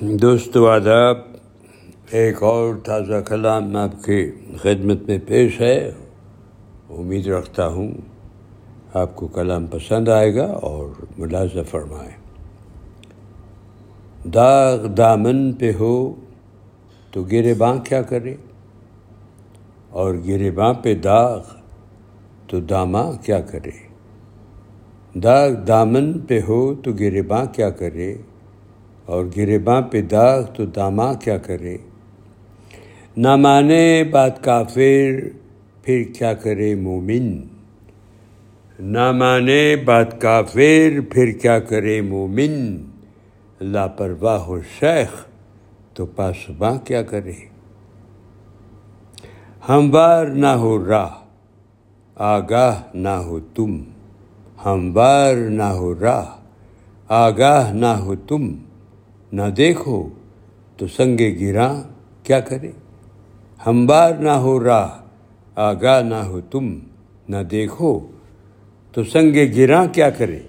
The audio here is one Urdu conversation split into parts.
دوستو آداب ایک اور تازہ کلام آپ کی خدمت میں پیش ہے۔ امید رکھتا ہوں آپ کو کلام پسند آئے گا اور ملازہ فرمائے داغ دامن پہ ہو تو گرے باں کیا کرے اور گرے باں پہ داغ تو داماں کیا کرے داغ دامن پہ ہو تو گرے باں کیا کرے اور گرباں پہ داغ تو داماں کیا کرے؟ نہ مانے بات کافر، پھر کیا کرے مومن؟ نہ مانے بات کافر، پھر کیا کرے مومن؟ لاپرواہ ہو شیخ، تو پاسباں کیا کرے؟ ہموار نہ ہو راہ، آگاہ نہ ہو تم۔ ہموار نہ ہو راہ، آگاہ نہ ہو تم۔ نہ دیکھو تو سنگ گراں کیا کرے؟ ہمبار نہ ہو راہ، آگاہ نہ ہو تم، نہ دیکھو تو سنگ گراں کیا کرے؟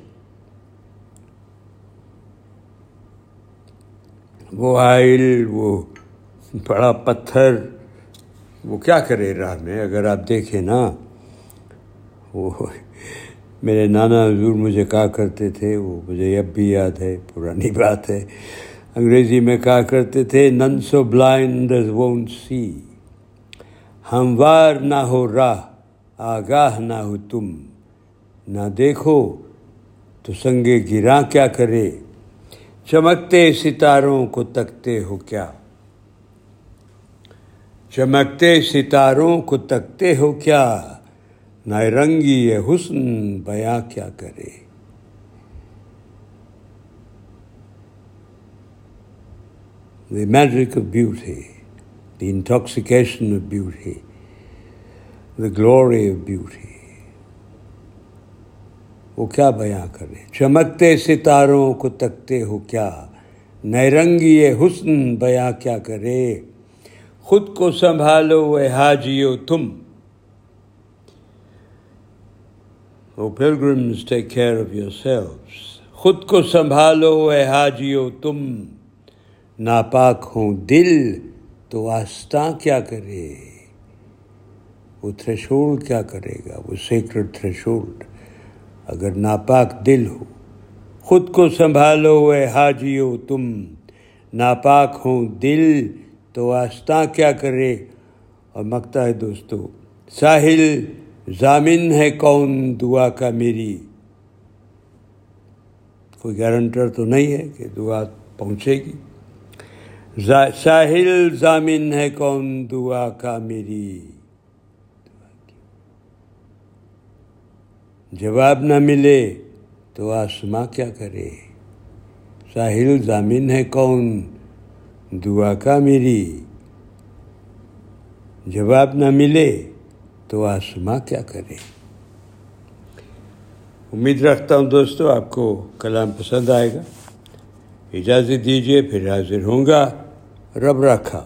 وہ آئل، وہ بڑا پتھر، وہ کیا کرے راہ میں؟ اگر آپ دیکھیں نا، وہ میرے نانا حضور مجھے کہا کرتے تھے، وہ مجھے اب بھی یاد ہے، پرانی بات ہے۔ انگریزی میں کہا کرتے تھے نن سو بلائنڈ وونٹ سی ہموار نہ ہو راہ، آگاہ نہ ہو تم۔ نہ دیکھو تو سنگے گراں کیا کرے۔ چمکتے ستاروں کو تکتے ہو کیا۔ چمکتے ستاروں کو تکتے ہو کیا۔ نہ رنگی حسن بیاں کیا کرے۔ The magic of beauty, the intoxication of beauty, the glory of beauty. وہ کیا بیاں کرے؟ چمکتے ستاروں کو تکتے ہو کیا؟ نیرنگی حسن بیاں کیا کرے؟ خود کو سنبھالو اے حاجیو تم۔ او pilgrims take care of yourselves. خود کو سنبھالو اے حاجیو تم. ناپاک ہوں دل تو آستہ کیا کرے؟ وہ تھریشولڈ کیا کرے گا؟ وہ سیکرٹ تھریشولڈ. اگر ناپاک دل ہو، خود کو سنبھالو اے حاجی ہو تم. ناپاک ہوں دل تو آستہ کیا کرے؟ اور مکتا ہے دوستو، ساحل ضامن ہے کون دعا کا میری؟ کوئی گارنٹر تو نہیں ہے کہ دعا پہنچے گی۔ ساحل ضامن ہے کون دعا کا میری؟ جواب نہ ملے تو آسماں کیا کرے؟ ساحل ضامن ہے کون دعا کا میری؟ جواب نہ ملے تو آسما کیا کرے امید رکھتا ہوں دوستو، آپ کو کلام پسند آئے گا۔ اجازت دیجیے پھر حاضر ہوں گا۔ رب رکھا۔